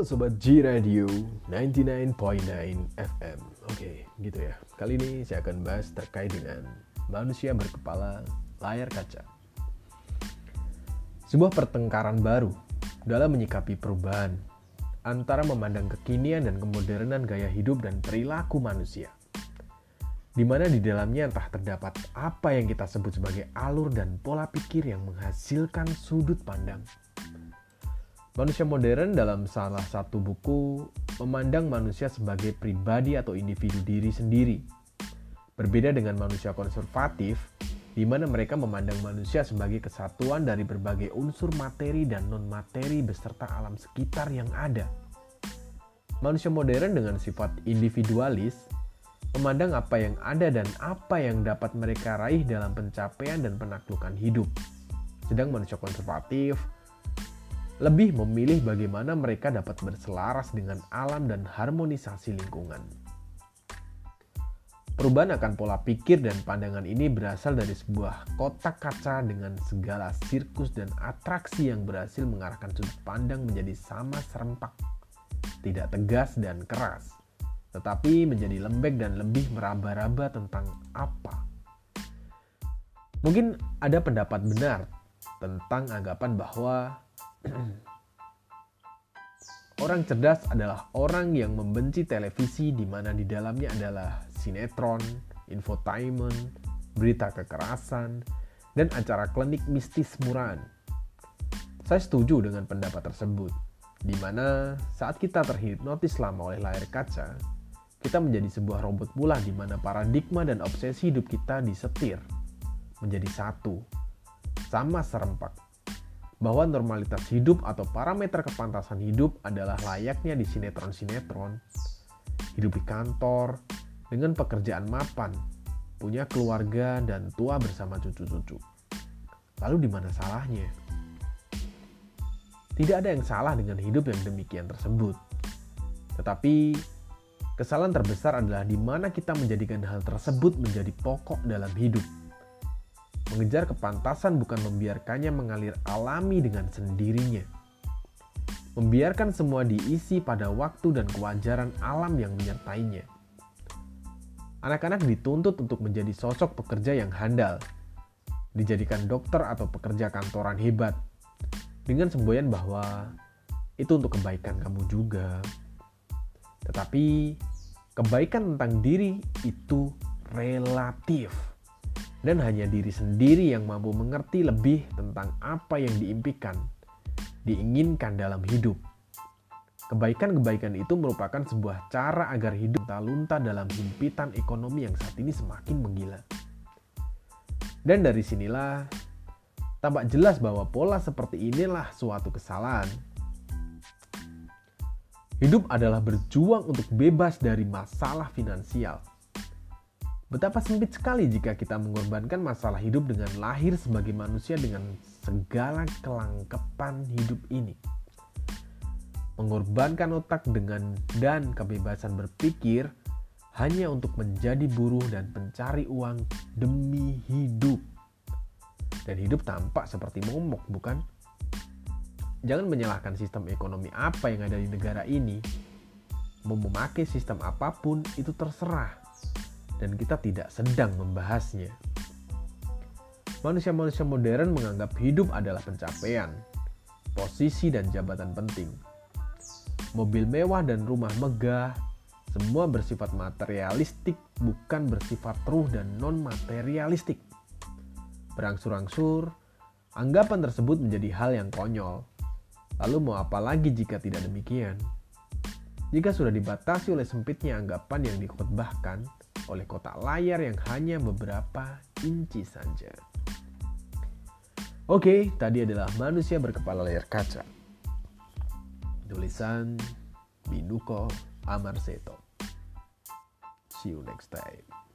Sobat G Radio 99.9 FM Oke gitu ya. Kali ini saya akan bahas terkait dengan manusia berkepala layar kaca. Sebuah pertengkaran baru dalam menyikapi perubahan Antara memandang kekinian dan kemodernan gaya hidup dan perilaku manusia. Di mana di dalamnya entah terdapat apa yang kita sebut sebagai alur dan pola pikir yang menghasilkan sudut pandang Manusia modern dalam salah satu buku memandang manusia sebagai pribadi atau individu diri sendiri. Berbeda dengan manusia konservatif, di mana mereka memandang manusia sebagai kesatuan dari berbagai unsur materi dan non-materi beserta alam sekitar yang ada. Manusia modern dengan sifat individualis memandang apa yang ada dan apa yang dapat mereka raih dalam pencapaian dan penaklukan hidup. Sedang manusia konservatif lebih memilih bagaimana mereka dapat berselaras dengan alam dan harmonisasi lingkungan. Perubahan akan pola pikir dan pandangan ini berasal dari sebuah kotak kaca dengan segala sirkus dan atraksi yang berhasil mengarahkan sudut pandang menjadi sama serempak, tidak tegas dan keras, tetapi menjadi lembek dan lebih meraba-raba tentang apa. Mungkin ada pendapat benar tentang anggapan bahwa Orang cerdas adalah orang yang membenci televisi di mana di dalamnya adalah sinetron, infotainment, berita kekerasan, dan acara klinik mistis murahan. Saya setuju dengan pendapat tersebut, di mana saat kita terhipnotis lama oleh layar kaca, kita menjadi sebuah robot pula di mana paradigma dan obsesi hidup kita disetir menjadi satu, sama serempak bahwa normalitas hidup atau parameter kepantasan hidup adalah layaknya di sinetron-sinetron. Hidup di kantor, dengan pekerjaan mapan, punya keluarga dan tua bersama cucu-cucu. Lalu di mana salahnya? Tidak ada yang salah dengan hidup yang demikian tersebut. Tetapi kesalahan terbesar adalah di mana kita menjadikan hal tersebut menjadi pokok dalam hidup Mengejar kepantasan bukan membiarkannya mengalir alami dengan sendirinya. Membiarkan semua diisi pada waktu dan kewajaran alam yang menyertainya. Anak-anak dituntut untuk menjadi sosok pekerja yang handal, dijadikan dokter atau pekerja kantoran hebat, dengan semboyan bahwa itu untuk kebaikan kamu juga. Tetapi kebaikan tentang diri itu relatif dan hanya diri sendiri yang mampu mengerti lebih tentang apa yang diimpikan, diinginkan dalam hidup. Kebaikan-kebaikan itu merupakan sebuah cara agar hidup tak lunta dalam himpitan ekonomi yang saat ini semakin menggila. Dan dari sinilah tampak jelas bahwa pola seperti inilah suatu kesalahan. Hidup adalah berjuang untuk bebas dari masalah finansial Betapa sempit sekali jika kita mengorbankan masalah hidup dengan lahir sebagai manusia dengan segala kelangkepan hidup ini. Mengorbankan otak dengan dan kebebasan berpikir hanya untuk menjadi buruh dan pencari uang demi hidup. Dan hidup tampak seperti momok, bukan? Jangan menyalahkan sistem ekonomi apa yang ada di negara ini. Mau memakai sistem apa pun itu terserah dan kita tidak sedang membahasnya. Manusia-manusia modern menganggap hidup adalah pencapaian, posisi dan jabatan penting. Mobil mewah dan rumah megah semua bersifat materialistik bukan bersifat ruh dan non-materialistik. Berangsur-angsur, anggapan tersebut menjadi hal yang konyol. Lalu mau apa lagi jika tidak demikian? Jika sudah dibatasi oleh sempitnya anggapan yang dikhotbahkan, oleh kotak layar yang hanya beberapa inci saja. Oke, tadi adalah manusia berkepala layar kaca. Tulisan Binuko Amarseto. See you next time.